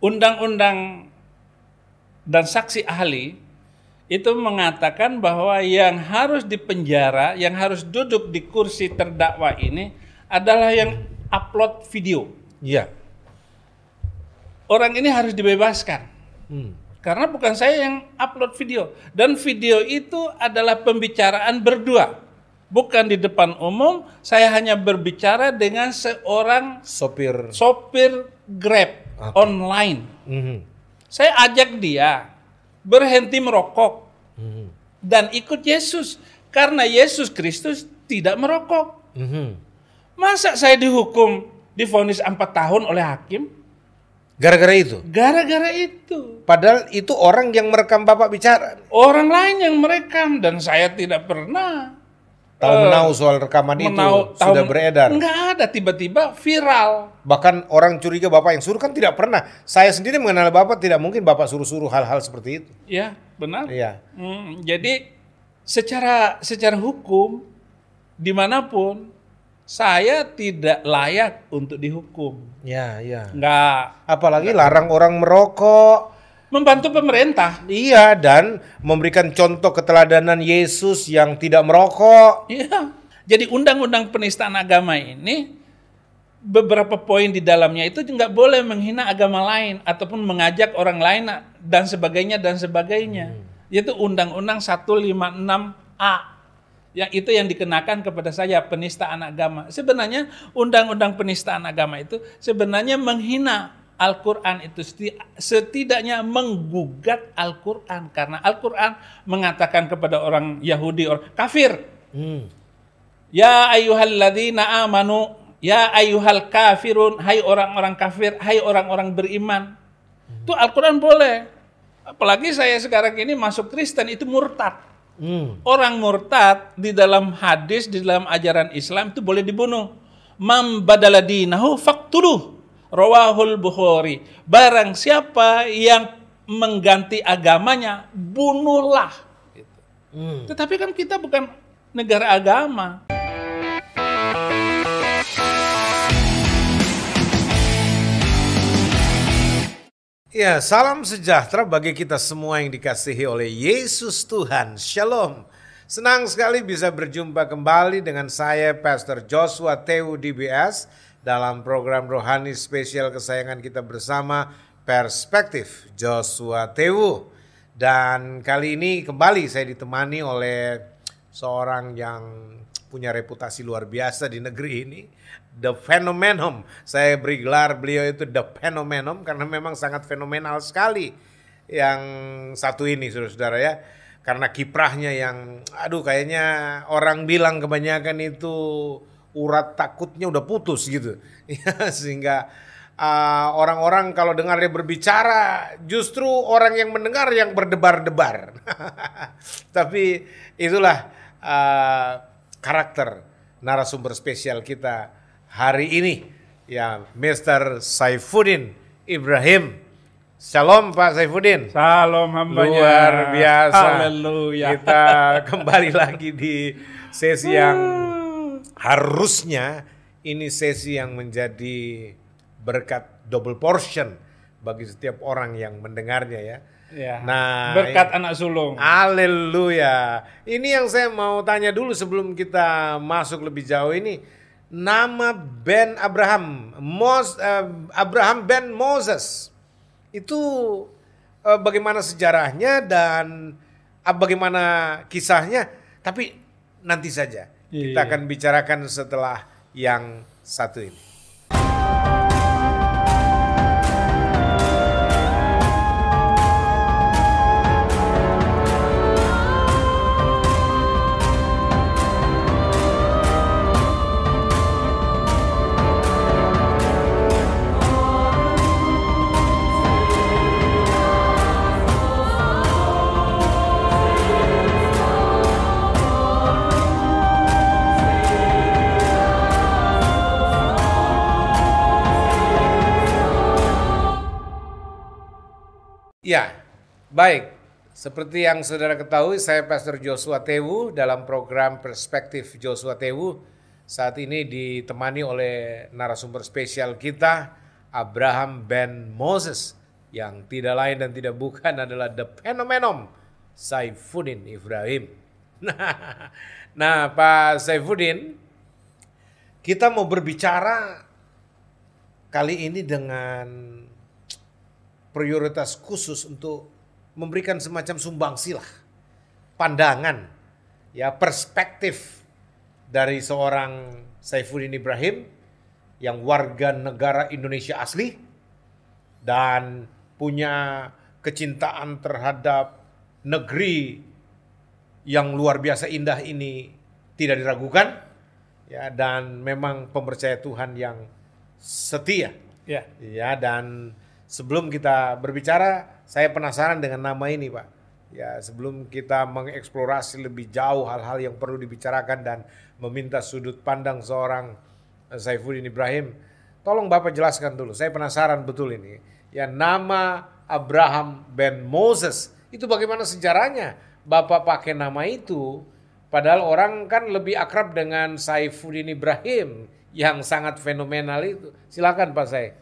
undang-undang dan saksi ahli itu mengatakan bahwa yang harus dipenjara, yang harus duduk di kursi terdakwa ini adalah yang upload video. Iya. Orang ini harus dibebaskan. Hmm. Karena bukan saya yang upload video. Dan video itu adalah pembicaraan berdua. Bukan di depan umum, saya hanya berbicara dengan seorang Sopir. sopir Grab Oke. online. Mhm. Saya ajak dia berhenti merokok Mhm. dan ikut Yesus. Karena Yesus Kristus tidak merokok. Mhm. Masa saya dihukum, divonis 4 tahun oleh hakim? Gara-gara itu. Gara-gara itu. Padahal itu orang yang merekam Bapak bicara. Orang lain yang merekam dan saya tidak pernah Tahu menahu soal rekaman itu menau- sudah tahu- beredar. Enggak ada tiba-tiba viral. Bahkan orang curiga Bapak yang suruh kan tidak pernah. Saya sendiri mengenal Bapak tidak mungkin Bapak suruh-suruh hal-hal seperti itu. Ya, benar. Iya. Hmm, jadi secara secara hukum di mana pun saya tidak layak untuk dihukum. Ya, ya. Enggak Apalagi larang orang merokok. Membantu pemerintah. Iya, dan memberikan contoh keteladanan Yesus yang tidak merokok. Iya. Jadi undang-undang penistaan agama ini beberapa poin di dalamnya itu nggak boleh menghina agama lain ataupun mengajak orang lain dan sebagainya dan sebagainya. Yaitu undang-undang 156A. Yang itu yang dikenakan kepada saya penistaan agama. Sebenarnya undang-undang penistaan agama itu sebenarnya menghina Al-Quran itu seti- setidaknya menggugat Al-Quran karena Al-Quran mengatakan kepada orang Yahudi orang kafir Hmm. Ya ayyuhalladzina amanu, ya ayyuhal kafirun, hai orang-orang kafir, hai orang-orang beriman. Itu Al-Quran boleh. Apalagi saya sekarang ini masuk Kristen, itu murtad. Hmm. Orang murtad di dalam hadis, di dalam ajaran Islam itu boleh dibunuh. Mam badala dinahu faktuluh. Rawahul Bukhari. Barang siapa yang mengganti agamanya, bunuhlah. Gitu. Hmm. Tetapi kan kita bukan negara agama. Ya, salam sejahtera bagi kita semua yang dikasihi oleh Yesus Tuhan. Shalom. Senang sekali bisa berjumpa kembali dengan saya Pastor Joshua Teu DBS dalam program rohani spesial kesayangan kita bersama Perspektif Joshua Teu. Dan kali ini kembali saya ditemani oleh seorang yang punya reputasi luar biasa di negeri ini. The Phenomenon. Saya beri gelar beliau itu The Phenomenon karena memang sangat fenomenal sekali. Yang satu ini saudara-saudara ya. Karena kiprahnya yang aduh kayaknya orang bilang kebanyakan itu urat takutnya udah putus gitu. Ya, sehingga uh, orang-orang kalau dengar dia berbicara justru orang yang mendengar yang berdebar-debar. Tapi itulah uh, karakter narasumber spesial kita hari ini ya Mr. Saifuddin Ibrahim. Shalom Pak Saifuddin. Salam hambanya. Luar biasa. Haleluya. Kita kembali lagi di sesi yang harusnya ini sesi yang menjadi berkat double portion bagi setiap orang yang mendengarnya ya. Ya. Nah, berkat anak sulung. Haleluya. Ini yang saya mau tanya dulu sebelum kita masuk lebih jauh ini. Nama Ben Abraham, Mos, eh, Abraham Ben Moses. Itu eh, bagaimana sejarahnya dan eh, bagaimana kisahnya? Tapi nanti saja. Kita Iya. akan bicarakan setelah yang satu ini. Seperti yang saudara ketahui, saya Pastor Joshua Tewu dalam program Perspektif Joshua Tewu. Saat ini ditemani oleh narasumber spesial kita, Abraham Ben Moses. yang tidak lain dan tidak bukan adalah the phenomenon Saifuddin Ibrahim. Nah, nah Pak Saifuddin, kita mau berbicara kali ini dengan prioritas khusus untuk memberikan semacam sumbangsi lah, pandangan, ya perspektif dari seorang Saifuddin Ibrahim yang warga negara Indonesia asli dan punya kecintaan terhadap negeri yang luar biasa indah ini tidak diragukan ya dan memang pempercaya Tuhan yang setia Ya. ya dan sebelum kita berbicara saya penasaran dengan nama ini Pak. Ya sebelum kita mengeksplorasi lebih jauh hal-hal yang perlu dibicarakan dan meminta sudut pandang seorang eh, Saifuddin Ibrahim tolong Bapak jelaskan dulu. Saya penasaran betul ini. Ya nama Abraham ben Moses itu bagaimana sejarahnya? Bapak pakai nama itu padahal orang kan lebih akrab dengan Saifuddin Ibrahim yang sangat fenomenal itu. Silakan Pak Saif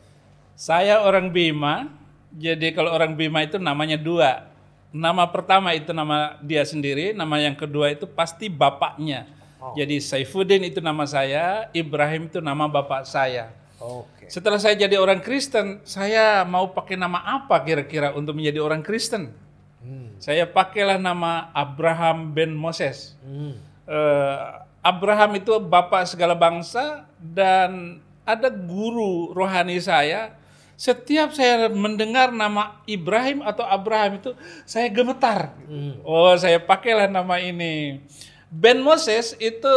Saya orang Bima, jadi kalau orang Bima itu namanya dua. Nama pertama itu nama dia sendiri, nama yang kedua itu pasti bapaknya. Jadi Saifuddin itu nama saya, Ibrahim itu nama bapak saya. Oke. Setelah saya jadi orang Kristen, saya mau pakai nama apa kira-kira untuk menjadi orang Kristen? Saya pakailah nama Abraham ben Moses. Hmm. Eh, Abraham itu bapak segala bangsa dan ada guru rohani saya. Setiap saya mendengar nama Ibrahim atau Abraham itu saya gemetar. Oh, saya pakailah nama ini. Ben Moses itu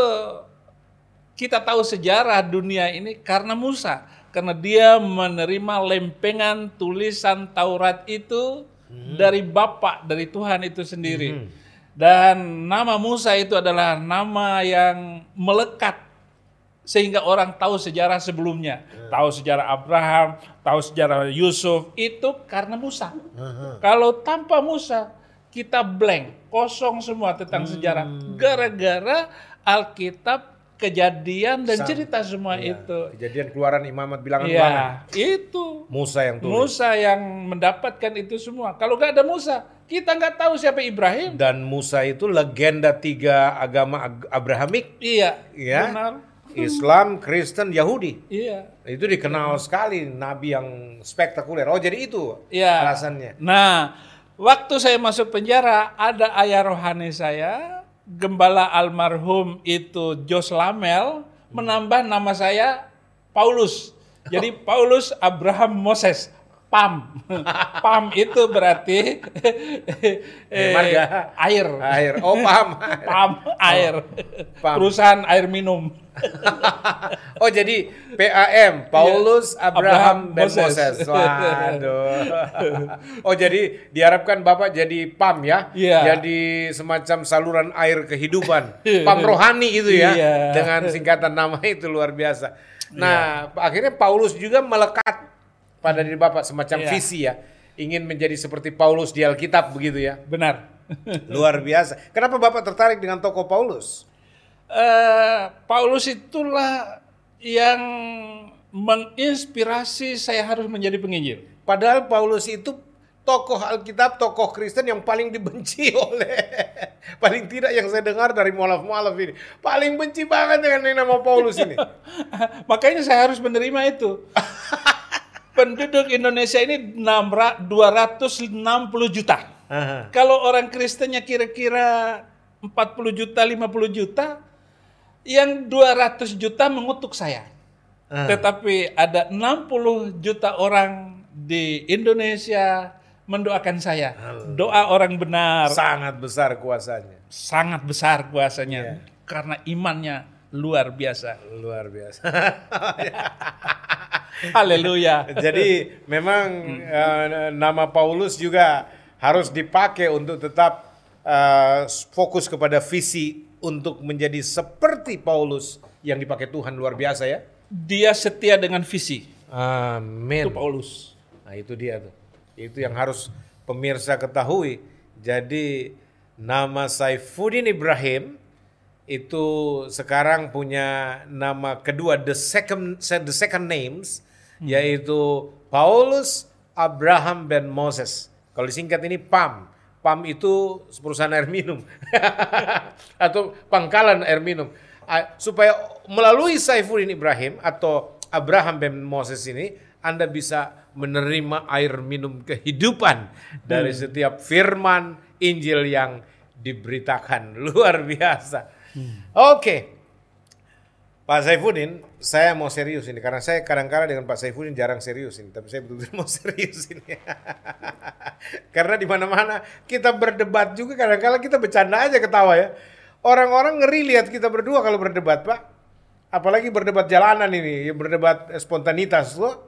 kita tahu sejarah dunia ini karena Musa, karena dia menerima lempengan tulisan Taurat itu dari Bapak, dari Tuhan itu sendiri. Dan nama Musa itu adalah nama yang melekat sehingga orang tahu sejarah sebelumnya, tahu sejarah Abraham, tahu sejarah Yusuf itu karena Musa. Kalau tanpa Musa kita blank, kosong semua tentang sejarah gara-gara Alkitab, kejadian dan cerita semua itu. Kejadian keluaran imamat bilangan. Ya, itu Musa yang tulis. Musa yang mendapatkan itu semua. Kalau nggak ada Musa, kita nggak tahu siapa Ibrahim. Dan Musa itu legenda tiga agama Ag- Abrahamik. Iya, Ya. benar. Islam, Kristen, Yahudi. Iya. Itu dikenal sekali nabi yang spektakuler. Oh jadi itu Iya. alasannya. Nah, waktu saya masuk penjara, ada ayah rohani saya, gembala almarhum itu Jos Lamel, menambah nama saya Paulus. Jadi Paulus Abraham Moses. PAM. PAM itu berarti eh, marga. air. Air. Oh paham. PAM air. PAM. Perusahaan air minum. oh jadi PAM Paulus Abraham, Abraham ben Moses. Moses. Waduh. oh jadi diharapkan Bapak jadi PAM ya. Iya. Jadi semacam saluran air kehidupan. PAM rohani itu ya. Iya. Dengan singkatan nama itu luar biasa. Nah, akhirnya Paulus juga melekat pada diri Bapak semacam Iya. visi ya. Ingin menjadi seperti Paulus di Alkitab begitu ya. Benar. Luar biasa. Kenapa Bapak tertarik dengan tokoh Paulus? Eh Paulus itulah yang menginspirasi saya harus menjadi penginjil. Padahal Paulus itu tokoh Alkitab, tokoh Kristen yang paling dibenci oleh paling tidak yang saya dengar dari mualaf-mualaf ini. Paling benci banget dengan yang nama Paulus ini. Makanya saya harus menerima itu. Penduduk Indonesia ini 600 260 juta. Aha. Kalau orang Kristennya kira-kira 40 juta, 50 juta, yang 200 juta mengutuk saya. Ah. Tetapi ada 60 juta orang di Indonesia mendoakan saya. Doa orang benar Sangat besar kuasanya. sangat besar kuasanya karena imannya luar biasa. Luar biasa. Haleluya. Jadi memang eh, nama Paulus juga harus dipakai untuk tetap eh, fokus kepada visi untuk menjadi seperti Paulus yang dipakai Tuhan luar biasa ya. Dia setia dengan visi. Amin. Itu Paulus. Nah itu dia tuh. Itu yang harus pemirsa ketahui. Jadi nama Saifuddin Ibrahim itu sekarang punya nama kedua the second the second names yaitu Paulus Abraham ben Moses. Kalau disingkat ini PAM. PAM itu perusahaan air minum. atau pangkalan air minum. Supaya melalui Saifuddin Ibrahim atau Abraham ben Moses ini, Anda bisa menerima air minum kehidupan dari setiap firman Injil yang diberitakan. Luar biasa. Oke. Pak Saifuddin, saya mau serius ini karena saya kadang-kadang dengan Pak Saifuddin jarang serius ini, tapi saya betul-betul mau serius ini. karena di mana-mana kita berdebat juga kadang-kadang kita bercanda aja ketawa ya. Orang-orang ngeri lihat kita berdua kalau berdebat, Pak. Apalagi berdebat jalanan ini, berdebat spontanitas loh.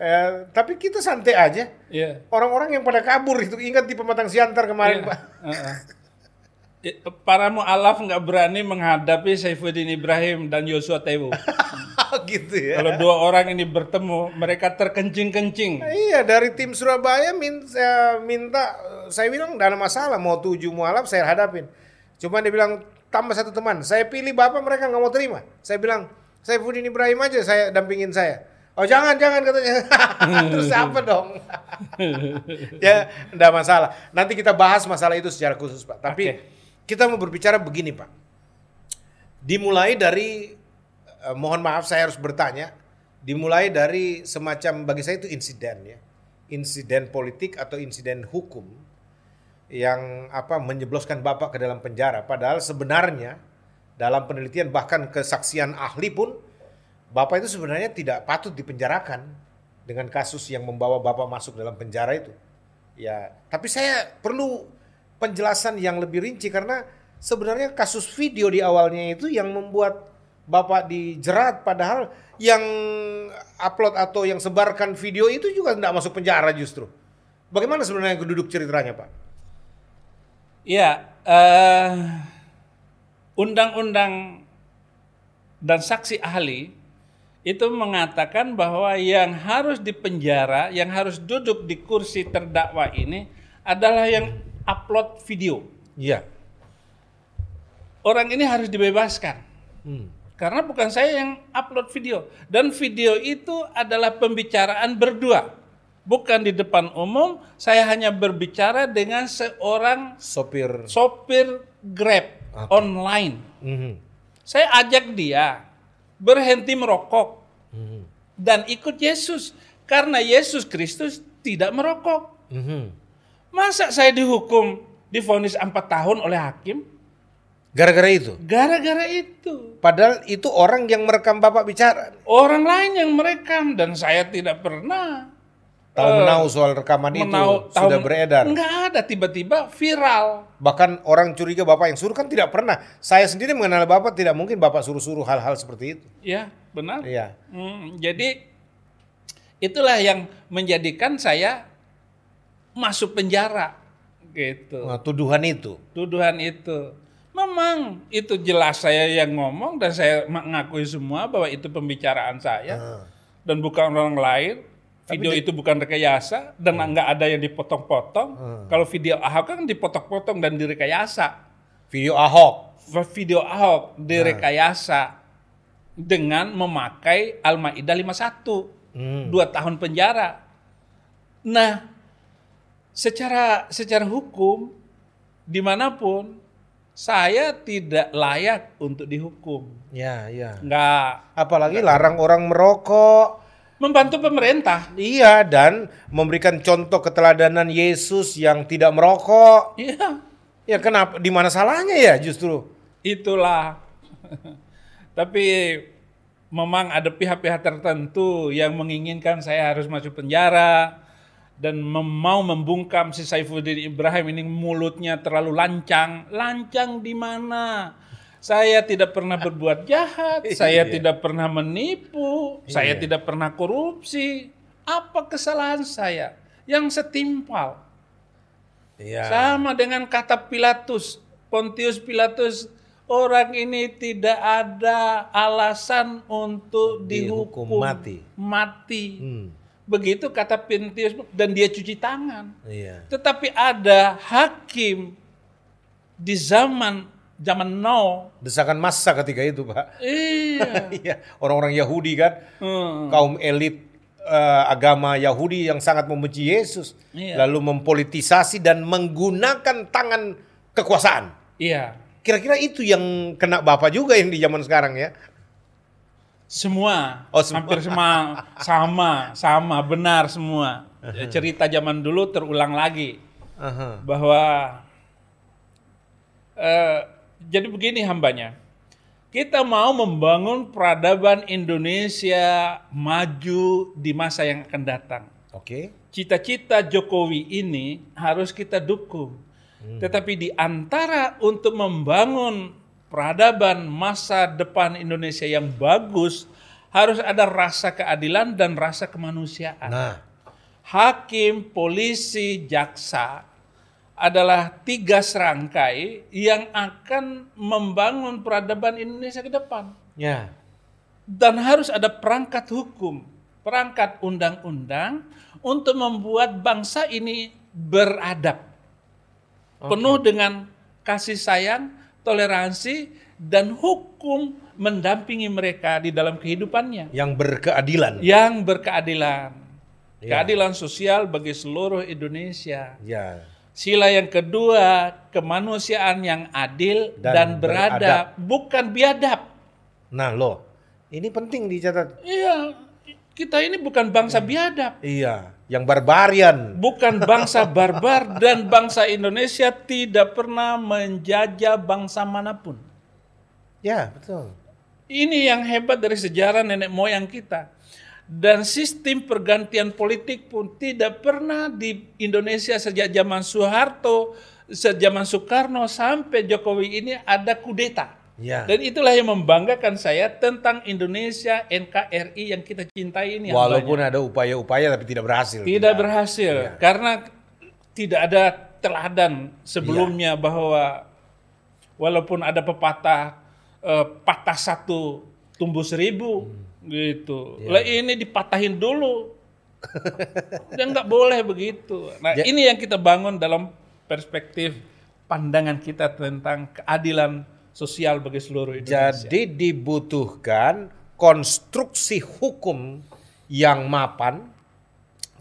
Eh, tapi kita santai aja. Iya. Orang-orang yang pada kabur itu ingat di pematang siantar kemarin, Iya. Pak. Heeh. I- Para mu'alaf nggak berani menghadapi Saifuddin Ibrahim dan Yosua Tewu. gitu ya. Kalau dua orang ini bertemu, mereka terkencing-kencing. Iya dari tim Surabaya minta, minta saya bilang tidak ada masalah mau tujuh mualaf saya hadapin. Cuma dia bilang tambah satu teman. Saya pilih bapak mereka nggak mau terima. Saya bilang saya Fudin Ibrahim aja saya dampingin saya. Oh jangan jangan katanya. Terus apa dong? ya tidak masalah. Nanti kita bahas masalah itu secara khusus pak. Tapi Oke. Kita mau berbicara begini pak. Dimulai dari eh, mohon maaf saya harus bertanya. Dimulai dari semacam bagi saya itu insiden ya. Insiden politik atau insiden hukum yang apa menjebloskan Bapak ke dalam penjara padahal sebenarnya dalam penelitian bahkan kesaksian ahli pun Bapak itu sebenarnya tidak patut dipenjarakan dengan kasus yang membawa Bapak masuk dalam penjara itu. Ya, tapi saya perlu penjelasan yang lebih rinci karena sebenarnya kasus video di awalnya itu yang membuat Bapak dijerat padahal yang upload atau yang sebarkan video itu juga tidak masuk penjara justru. Bagaimana sebenarnya duduk ceritanya, Pak? Ya, eh, undang-undang dan saksi ahli itu mengatakan bahwa yang harus dipenjara, yang harus duduk di kursi terdakwa ini adalah yang upload video. Iya. Orang ini harus dibebaskan. Hmm. Karena bukan saya yang upload video. Dan video itu adalah pembicaraan berdua. Bukan di depan umum, saya hanya berbicara dengan seorang Sopir. sopir Grab online. Mhm. Saya ajak dia berhenti merokok Mhm. dan ikut Yesus karena Yesus Kristus tidak merokok. Mhm. Masa saya dihukum divonis 4 tahun oleh hakim Gara-gara itu. gara-gara itu? Padahal itu orang yang merekam Bapak bicara. Orang lain yang merekam dan saya tidak pernah Tahu menahu soal rekaman itu menau- sudah tahu- beredar. Enggak ada tiba-tiba viral. Bahkan orang curiga Bapak yang suruh kan tidak pernah. Saya sendiri mengenal Bapak tidak mungkin Bapak suruh-suruh hal-hal seperti itu. Ya, benar. Iya. Hmm, jadi itulah yang menjadikan saya masuk penjara gitu. Nah, tuduhan itu. Tuduhan itu. Memang itu jelas saya yang ngomong dan saya mengakui semua bahwa itu pembicaraan saya Ah. dan bukan orang lain. Video itu bukan rekayasa dan nggak ada yang dipotong-potong. Kalau video Ahok kan dipotong-potong dan direkayasa. Video Ahok. Video Ahok direkayasa dengan memakai Al-Maidah 51 Hmm. dua tahun penjara. Nah, secara secara hukum di mana pun saya tidak layak untuk dihukum. Ya, ya. Nggak Apalagi larang orang merokok. membantu pemerintah. Iya, dan memberikan contoh keteladanan Yesus yang tidak merokok. Iya, Ya kenapa? Di mana salahnya ya justru? itulah. Tapi memang ada pihak-pihak tertentu yang menginginkan saya harus masuk penjara dan mem- mau membungkam si Saifuddin Ibrahim ini mulutnya terlalu lancang. Lancang di mana? Saya tidak pernah berbuat jahat, saya Iya. tidak pernah menipu, saya tidak pernah korupsi. Apa kesalahan saya? Yang setimpal. Iya. Sama dengan kata Pilatus, Pontius Pilatus, orang ini tidak ada alasan untuk Dihukum dihukum, mati. mati. Hmm, Begitu kata Pontius dan dia cuci tangan. iya. Tetapi ada hakim di zaman zaman now. Desakan massa ketika itu, Pak. Iya. Iya, orang-orang Yahudi kan, Hmm. kaum elit eh, agama Yahudi yang sangat membenci Yesus, Iya. lalu mempolitisasi dan menggunakan tangan kekuasaan. Iya. Kira-kira itu yang kena Bapak juga yang di zaman sekarang ya. Semua, Oh, semua. hampir semua sama, sama, benar semua. Cerita zaman dulu terulang lagi Aha. bahwa eh, jadi begini hambanya. Kita mau membangun peradaban Indonesia maju di masa yang akan datang. Oke. Cita-cita Jokowi ini harus kita dukung. Tetapi di antara untuk membangun peradaban masa depan Indonesia yang bagus, harus ada rasa keadilan dan rasa kemanusiaan. Nah, Hakim, polisi, jaksa adalah tiga serangkai yang akan membangun peradaban Indonesia ke depan. ya. Dan harus ada perangkat hukum, perangkat undang-undang untuk membuat bangsa ini beradab. Penuh dengan kasih sayang, toleransi, dan hukum mendampingi mereka di dalam kehidupannya. Yang berkeadilan. Yang berkeadilan. Ya. Keadilan sosial bagi seluruh Indonesia. Ya. Sila yang kedua, kemanusiaan yang adil Dan dan, beradab, bukan biadab. Nah, loh. Ini penting dicatat. Iya, kita ini bukan bangsa biadab, Iya, yang barbarian. bukan bangsa barbar dan bangsa Indonesia tidak pernah menjajah bangsa mana pun. Ya, betul. Ini yang hebat dari sejarah nenek moyang kita. Dan sistem pergantian politik pun tidak pernah di Indonesia sejak zaman Soeharto, sejak zaman Soekarno sampai Jokowi ini ada kudeta. Ya. Dan itulah yang membanggakan saya tentang Indonesia NKRI yang kita cintai ini. Walaupun hambanya. ada upaya-upaya tapi tidak berhasil. tidak berhasil Iya. karena tidak ada teladan sebelumnya bahwa walaupun ada pepatah eh, patah satu tumbuh seribu gitu. Lah ini dipatahin dulu. Dan nggak boleh begitu. Nah, Ja- ini yang kita bangun dalam perspektif pandangan kita tentang keadilan sosial bagi seluruh Indonesia. Jadi dibutuhkan konstruksi hukum yang mapan,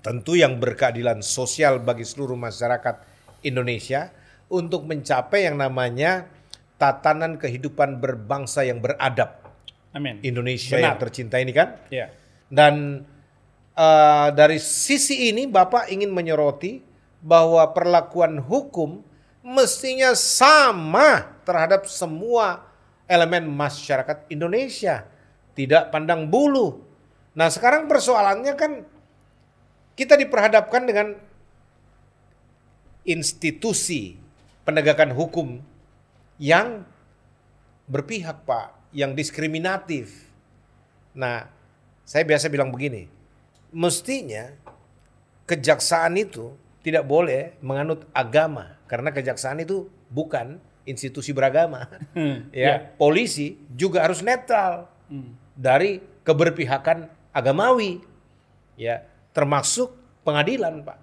tentu yang berkeadilan sosial bagi seluruh masyarakat Indonesia untuk mencapai yang namanya tatanan kehidupan berbangsa yang beradab. Amin. Indonesia Benar. yang tercinta ini kan. Ya. Dan eh, dari sisi ini Bapak ingin menyoroti bahwa perlakuan hukum mestinya sama terhadap semua elemen masyarakat Indonesia, tidak pandang bulu. Nah, sekarang persoalannya kan kita diperhadapkan dengan institusi penegakan hukum yang berpihak, Pak, yang diskriminatif. Nah, saya biasa bilang begini, mestinya kejaksaan itu tidak boleh menganut agama karena kejaksaan itu bukan institusi beragama. Hmm, ya, polisi juga harus netral Hmm. dari keberpihakan agamawi. Ya, termasuk pengadilan, Pak.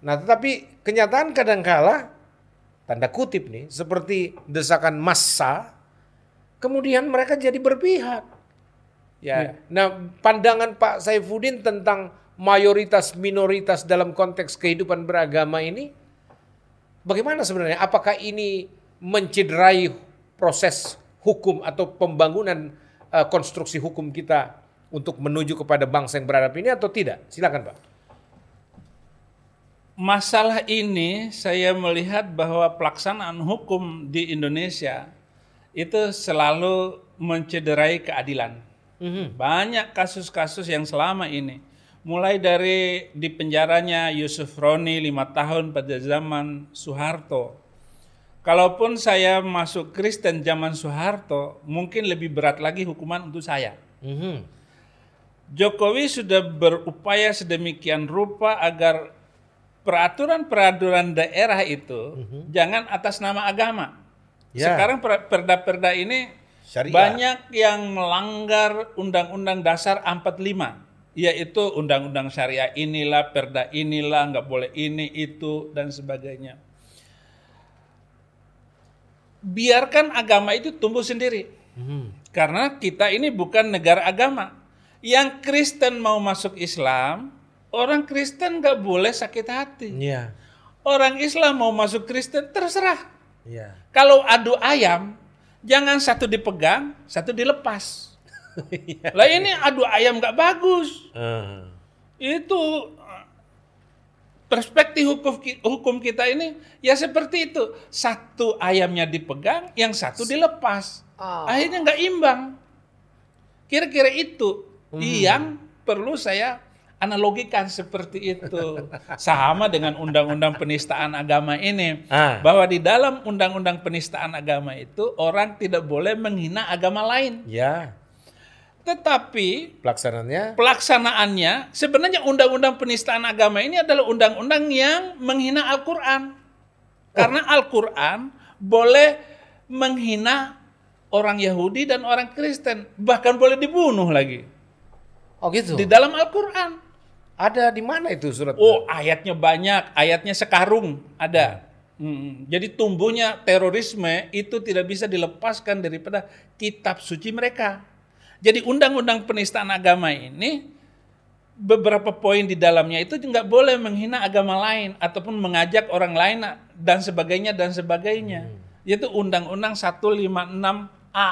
Nah, tetapi kenyataan kadangkala tanda kutip nih seperti desakan massa kemudian mereka jadi berpihak. Ya. Nah, pandangan Pak Saifuddin tentang mayoritas minoritas dalam konteks kehidupan beragama ini bagaimana sebenarnya? Apakah ini mencederai proses hukum atau pembangunan eh, konstruksi hukum kita untuk menuju kepada bangsa yang beradab ini atau tidak? Silakan, Pak. Masalah ini saya melihat bahwa pelaksanaan hukum di Indonesia itu selalu mencederai keadilan. Banyak kasus-kasus yang selama ini, mulai dari di penjaranya Yusuf Roni lima tahun pada zaman Soeharto. Kalaupun saya masuk Kristen zaman Soeharto, mungkin lebih berat lagi hukuman untuk saya. Mhm. Jokowi sudah berupaya sedemikian rupa agar peraturan-peraturan daerah itu jangan atas nama agama. Ya. Sekarang per- perda-perda ini Syariah. banyak yang melanggar Undang-Undang Dasar 45, yaitu Undang-Undang Syariah inilah, perda inilah, nggak boleh ini itu dan sebagainya. Biarkan agama itu tumbuh sendiri. Mhm. Karena kita ini bukan negara agama. yang Kristen mau masuk Islam, orang Kristen nggak boleh sakit hati. Iya. Orang Islam mau masuk Kristen terserah. Iya. Kalau adu ayam, jangan satu dipegang, satu dilepas. Lah ini adu ayam nggak bagus. Eh. Itu perspektif hukum hukum kita ini ya seperti itu. Satu ayamnya dipegang, yang satu dilepas. Akhirnya nggak imbang. Kira-kira itu yang perlu saya analogikan seperti itu. Sama dengan undang-undang penistaan agama ini. Ah. Bahwa di dalam undang-undang penistaan agama itu orang tidak boleh menghina agama lain. Ya. Tetapi Pelaksanaannya pelaksanaannya sebenarnya undang-undang penistaan agama ini adalah undang-undang yang menghina Al-Qur'an. Karena Al-Qur'an boleh menghina orang Yahudi dan orang Kristen, bahkan boleh dibunuh lagi Oh gitu. di dalam Al-Qur'an. Ada di mana itu surat? Oh, ayatnya banyak, ayatnya sekarung ada. Hmm, Jadi tumbuhnya terorisme itu tidak bisa dilepaskan daripada kitab suci mereka. Jadi undang-undang penistaan agama ini beberapa poin di dalamnya itu nggak boleh menghina agama lain ataupun mengajak orang lain dan sebagainya dan sebagainya. Yaitu undang-undang 156A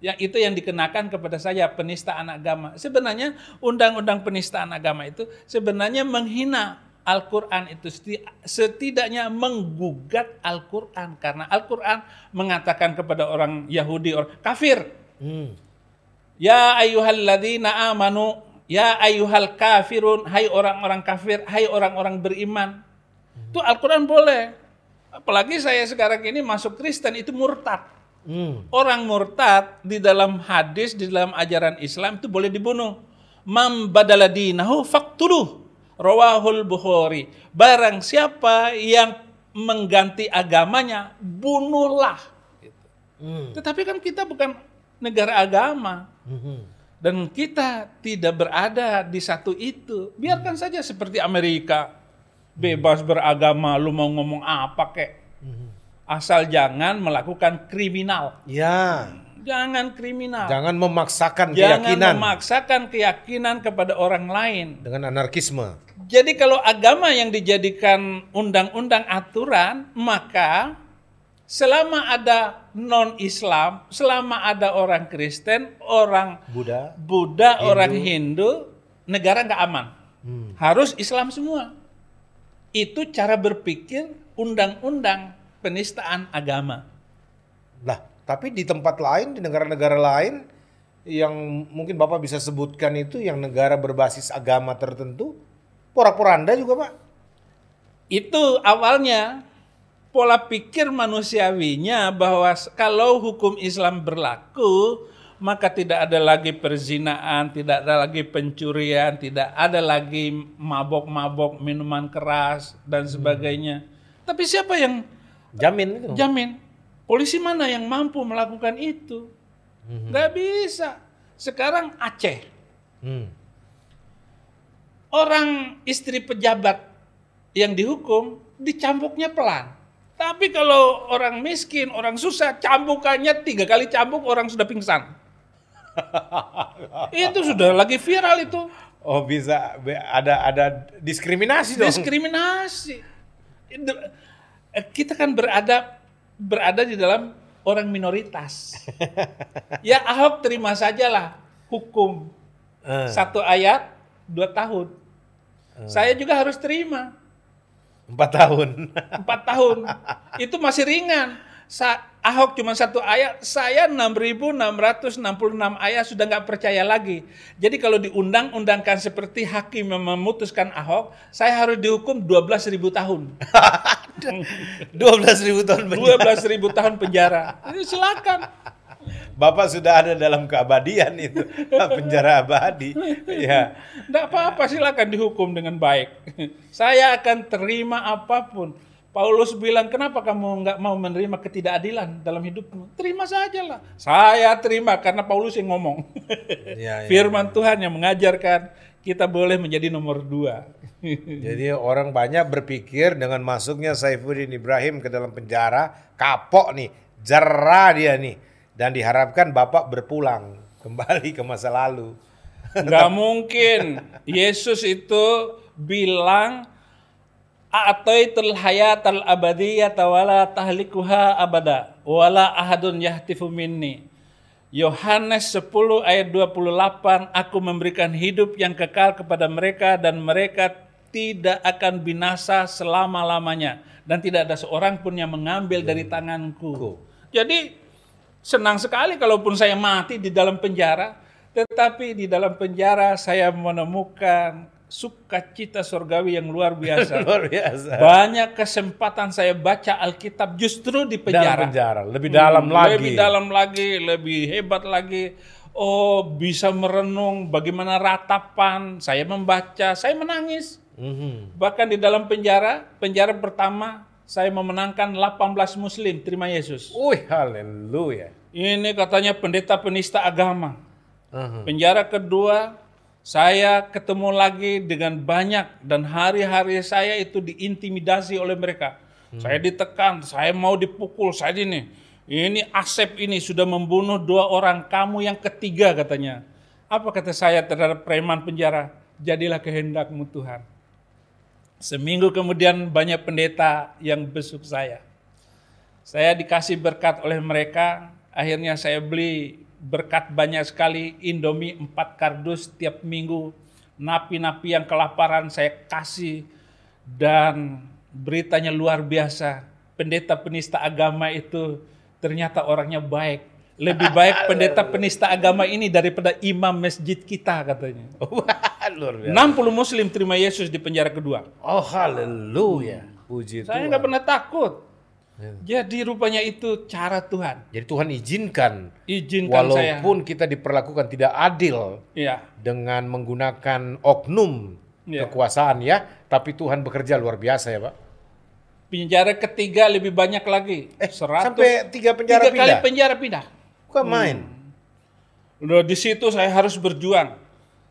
yang itu yang dikenakan kepada saya penistaan agama. Sebenarnya undang-undang penistaan agama itu sebenarnya menghina Al-Quran itu seti- setidaknya menggugat Al-Quran karena Al-Quran mengatakan kepada orang Yahudi orang kafir Hmm. Ya ayyuhalladzina amanu, ya ayyuhal kafirun, hai orang-orang kafir, hai orang-orang beriman. Itu Al-Quran boleh. Apalagi saya sekarang ini masuk Kristen itu murtad. Hmm. Orang murtad di dalam hadis, di dalam ajaran Islam itu boleh dibunuh. Mam badala dinahu faktuluh. Rawahul Bukhari. Barang siapa yang mengganti agamanya, bunuhlah. Hmm. Tetapi kan kita bukan negara agama. Mhm. Dan kita tidak berada di satu itu. Biarkan saja seperti Amerika. Bebas beragama, lu mau ngomong apa kek. Asal jangan melakukan kriminal. Ya. Jangan kriminal. Jangan memaksakan Jangan keyakinan memaksakan keyakinan kepada orang lain. dengan anarkisme. Jadi kalau agama yang dijadikan undang-undang aturan, maka selama ada non-Islam, selama ada orang Kristen, orang Buddha. Buddha, orang Hindu, negara nggak aman. Hmm. Harus Islam semua. Itu cara berpikir undang-undang penistaan agama. Lah, tapi di tempat lain, di negara-negara lain yang mungkin Bapak bisa sebutkan itu yang negara berbasis agama tertentu, porak-poranda juga, Pak. Itu awalnya pola pikir manusiawinya bahwa kalau hukum Islam berlaku, maka tidak ada lagi perzinaan, tidak ada lagi pencurian, tidak ada lagi mabok-mabok minuman keras dan sebagainya. Tapi siapa yang Jamin itu. jamin? Polisi mana yang mampu melakukan itu? Nggak bisa. Sekarang Aceh, Hmm. orang istri pejabat yang dihukum dicambuknya pelan. Tapi kalau orang miskin, orang susah, cambukannya tiga kali cambuk orang sudah pingsan. itu sudah lagi viral itu. Oh, bisa ada ada diskriminasi dong. Diskriminasi. Eh, Kita kan berada berada di dalam orang minoritas. ya Ahok terima sajalah hukum Eh, satu ayat dua tahun. Saya juga harus terima empat tahun. empat tahun. Itu masih ringan. Sa Ahok cuma satu ayat, saya 6.666 ayat sudah nggak percaya lagi. Jadi kalau diundang-undangkan seperti hakim yang memutuskan Ahok, saya harus dihukum 12.000 tahun. 12 ribu tahun penjara. 12.000 tahun penjara. Ini silakan. Bapak sudah ada dalam keabadian itu. Penjara abadi. Ya. Tidak apa-apa, silakan dihukum dengan baik. Saya akan terima apa pun. Paulus bilang, kenapa kamu nggak mau menerima ketidakadilan dalam hidupmu? Terima sajalah. Saya terima karena Paulus yang ngomong. Ya, ya. Firman Tuhan yang mengajarkan kita boleh menjadi nomor dua. Jadi orang banyak berpikir dengan masuknya Saifuddin Ibrahim ke dalam penjara, kapok nih, jerah dia nih. Dan diharapkan Bapak berpulang kembali ke masa lalu. Nggak mungkin. Yesus itu bilang A'taitul hayatal abadiyata wala tahlikuha abada wala ahadun yahtifu minni. Yohanes 10 ayat 28 Aku memberikan hidup yang kekal kepada mereka dan mereka tidak akan binasa selama-lamanya dan tidak ada seorang pun yang mengambil dari tanganku. Jadi senang sekali kalaupun saya mati di dalam penjara, tetapi di dalam penjara saya menemukan sukacita surgawi yang luar biasa. Luar biasa. Banyak kesempatan saya baca Alkitab justru di penjara. Dalam penjara, lebih dalam Hmm, lagi. Lebih dalam lagi, lebih hebat lagi. Oh, bisa merenung bagaimana ratapan. Saya membaca, saya menangis. Mhm. Bahkan di dalam penjara, penjara pertama saya memenangkan 18 muslim terima Yesus. Wih, haleluya. Ini katanya pendeta penista agama. Mhm. Penjara kedua, saya ketemu lagi dengan banyak dan hari-hari saya itu diintimidasi oleh mereka. Saya ditekan, saya mau dipukul, saya ini. Ini Asep ini sudah membunuh dua orang, kamu yang ketiga katanya. Apa kata saya terhadap preman penjara? Jadilah kehendakmu Tuhan. Seminggu kemudian banyak pendeta yang besuk saya. Saya dikasih berkat oleh mereka, akhirnya saya beli berkat banyak sekali, Indomie 4 kardus tiap minggu, napi-napi yang kelaparan saya kasih, dan beritanya luar biasa. Pendeta penista agama itu ternyata orangnya baik. Lebih baik pendeta penista agama ini daripada imam masjid kita katanya. Wah, luar biasa. 60 muslim terima Yesus di penjara kedua. Oh, haleluya. Puji Saya nggak pernah takut. Jadi rupanya itu cara Tuhan. Jadi Tuhan izinkan Izinkan saya. walaupun kita diperlakukan tidak adil Iya. dengan menggunakan oknum Iya. kekuasaan ya, tapi Tuhan bekerja luar biasa ya, Pak. Penjara ketiga lebih banyak lagi. Eh, 100 sampai tiga penjara tiga kali pindah. penjara pindah. Bukan main. Udah di situ saya harus berjuang.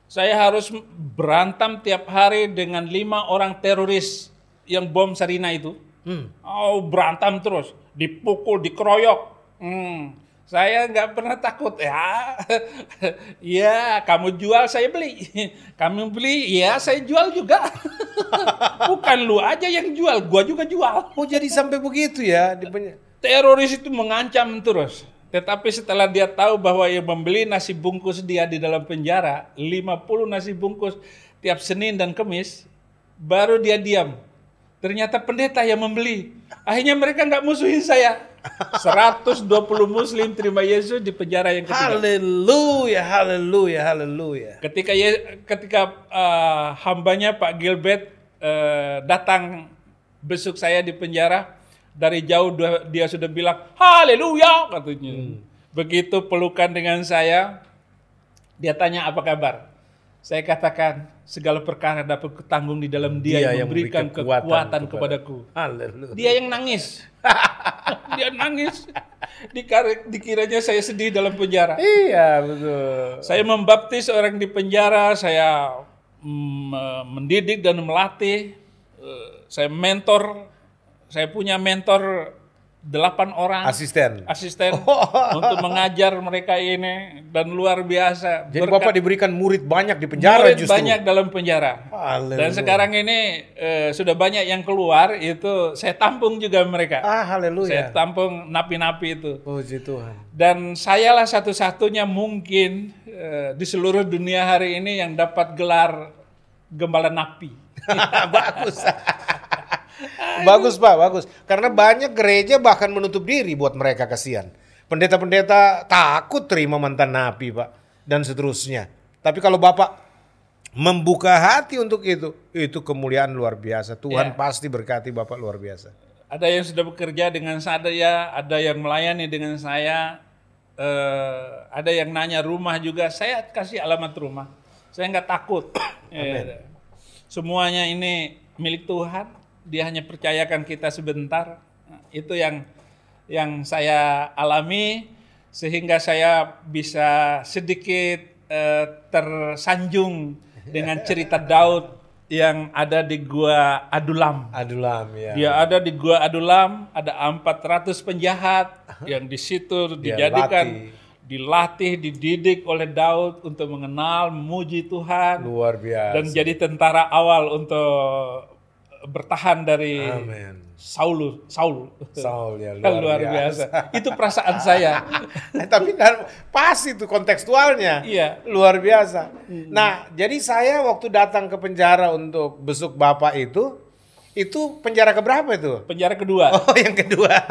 Saya harus berantam tiap hari dengan lima orang teroris yang bom Sarina itu. Hmm. Oh berantem terus, dipukul, dikeroyok. Hmm. Saya nggak pernah takut ya. ya kamu jual saya beli. Kamu beli ya saya jual juga. Bukan lu aja yang jual, gua juga jual. Oh, jadi sampai begitu ya. Teroris itu mengancam terus. Tetapi setelah dia tahu bahwa yang membeli nasi bungkus dia di dalam penjara, 50 nasi bungkus tiap Senin dan Kemis, baru dia diam. Ternyata pendeta yang membeli. Akhirnya mereka nggak musuhin saya. 120 muslim terima Yesus di penjara yang ketiga. Haleluya, haleluya, haleluya. Ketika Ye- ketika uh, hambanya Pak Gilbert uh, datang besuk saya di penjara, dari jauh dia- dia sudah bilang haleluya katanya. Begitu pelukan dengan saya, dia tanya apa kabar. Saya katakan segala perkara dapat kutanggung di dalam Dia, yang memberikan kekuatan, kepadaku. Haleluya. Dia yang nangis. dia nangis. Dikar- dikiranya saya sedih dalam penjara. Iya, betul. Saya membaptis orang di penjara, saya mm, eh, mendidik dan melatih, Eh, saya mentor, saya punya mentor delapan orang Asisten. asisten untuk mengajar mereka ini dan luar biasa. Jadi Berkat Bapak diberikan murid banyak di penjara murid justru. banyak dalam penjara. Haleluya. Dan sekarang ini eh, sudah banyak yang keluar, itu saya tampung juga mereka. Ah, Saya haleluya. tampung napi-napi itu. Puji Tuhan. Dan sayalah satu-satunya mungkin eh, di seluruh dunia hari ini yang dapat gelar gembala napi. bagus. Bagus Pak, bagus. Karena banyak gereja bahkan menutup diri buat mereka kasihan. Pendeta-pendeta takut terima mantan napi Pak. Dan seterusnya. Tapi kalau Bapak membuka hati untuk itu, itu kemuliaan luar biasa. Tuhan Ya. pasti berkati Bapak luar biasa. Ada yang sudah bekerja dengan saya, ada yang melayani dengan saya, eh, ada yang nanya rumah juga. Saya kasih alamat rumah. Saya nggak takut. Eh, semuanya ini milik Tuhan. Dia hanya percayakan kita sebentar. Itu yang yang saya alami sehingga saya bisa sedikit eh, tersanjung dengan cerita Daud yang ada di gua Adulam. Adulam ya. Dia ada di Gua Adulam, ada 400 penjahat yang di situ dijadikan latih. dilatih, dididik oleh Daud untuk mengenal, memuji Tuhan, Luar biasa. dan jadi tentara awal untuk bertahan dari Amin. Saul. Saul. Saul ya Kan luar, luar biasa. Itu perasaan saya. Tapi dan pas itu kontekstualnya. Iya. Luar biasa. Nah, jadi saya waktu datang ke penjara untuk besuk Bapak itu, itu penjara keberapa itu? Penjara kedua. Oh, yang kedua.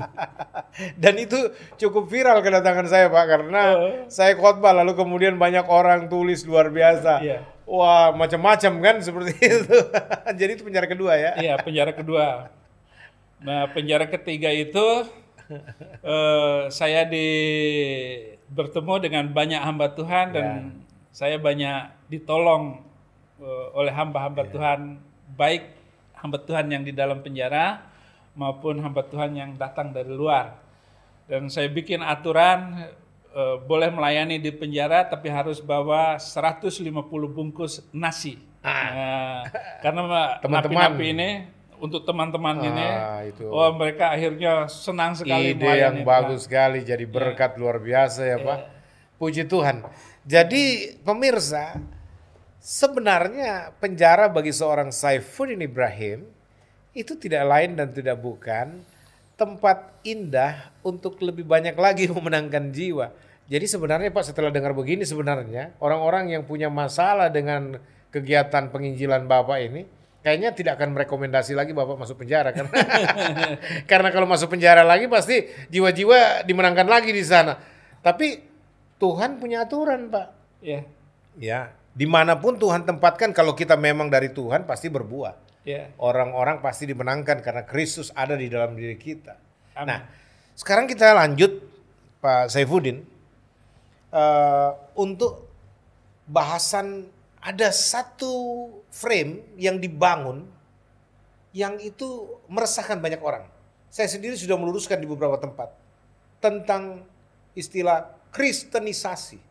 Dan itu cukup viral kedatangan saya, Pak, karena saya khotbah lalu kemudian banyak orang tulis luar biasa. Iya. Wah, macam-macam kan seperti itu. Jadi itu penjara kedua ya. Iya, penjara kedua. Nah, penjara ketiga itu eh, saya di bertemu dengan banyak hamba Tuhan dan saya banyak ditolong eh, oleh hamba-hamba Tuhan, baik hamba Tuhan yang di dalam penjara maupun hamba Tuhan yang datang dari luar. Dan saya bikin aturan eh, boleh melayani di penjara tapi harus bawa 150 bungkus nasi. Nah, karena Teman-teman. napi-napi ini untuk teman-teman ini, Ah, itu. oh mereka akhirnya senang sekali Ide melayani yang bagus sekali, jadi berkat luar biasa ya Pak. Puji Tuhan. Jadi pemirsa, sebenarnya penjara bagi seorang Saifuddin Ibrahim itu tidak lain dan tidak bukan tempat indah untuk lebih banyak lagi memenangkan jiwa. Jadi sebenarnya Pak setelah dengar begini sebenarnya orang-orang yang punya masalah dengan kegiatan penginjilan Bapak ini kayaknya tidak akan merekomendasi lagi Bapak masuk penjara karena karena kalau masuk penjara lagi pasti jiwa-jiwa dimenangkan lagi di sana. Tapi Tuhan punya aturan Pak. Ya, Ya, di mana pun Tuhan tempatkan kalau kita memang dari Tuhan pasti berbuah. Ya. Orang-orang pasti dimenangkan karena Kristus ada di dalam diri kita. Amin. Nah, sekarang kita lanjut Pak Saifuddin eh, untuk bahasan ada satu frame yang dibangun yang itu meresahkan banyak orang. Saya sendiri sudah meluruskan di beberapa tempat tentang istilah kristenisasi.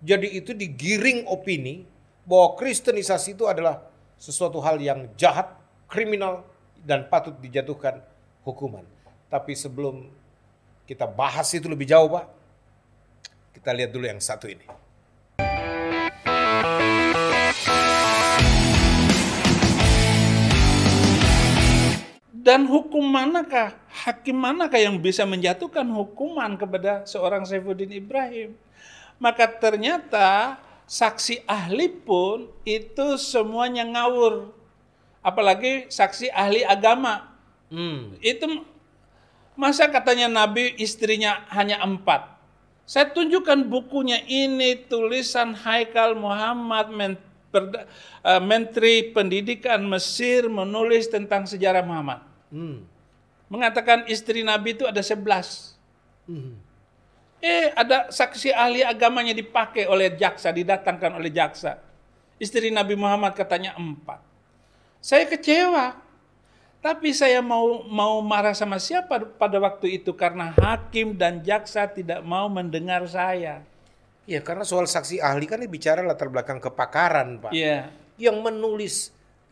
Jadi itu digiring opini bahwa kristenisasi itu adalah sesuatu hal yang jahat, kriminal, dan patut dijatuhkan hukuman. Tapi sebelum kita bahas itu lebih jauh Pak, kita lihat dulu yang satu ini. Dan hukum manakah, hakim manakah yang bisa menjatuhkan hukuman kepada seorang Saifuddin Ibrahim? Maka ternyata saksi ahli pun itu semuanya ngawur. Apalagi saksi ahli agama. Hmm. Itu masa katanya Nabi istrinya hanya empat. Saya tunjukkan bukunya ini tulisan Haikal Muhammad eh, Menteri Pendidikan Mesir menulis tentang sejarah Muhammad. Hmm. Mengatakan istri Nabi itu ada 11. Hmm. Eh ada saksi ahli agamanya dipakai oleh jaksa, didatangkan oleh jaksa. Istri Nabi Muhammad katanya empat. Saya kecewa. Tapi saya mau mau marah sama siapa pada waktu itu karena hakim dan jaksa tidak mau mendengar saya. Ya karena soal saksi ahli kan ini bicara latar belakang kepakaran Pak. Iya. Yang menulis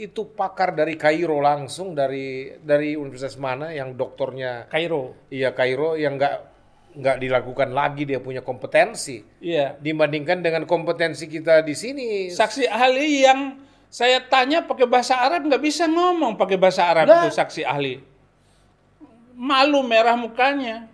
itu pakar dari Kairo langsung dari dari universitas mana yang doktornya Kairo. iya Kairo yang nggak nggak dilakukan lagi dia punya kompetensi Iya. dibandingkan dengan kompetensi kita di sini. Saksi ahli yang saya tanya pakai bahasa Arab nggak bisa ngomong pakai bahasa Arab Lah. itu saksi ahli. Malu merah mukanya.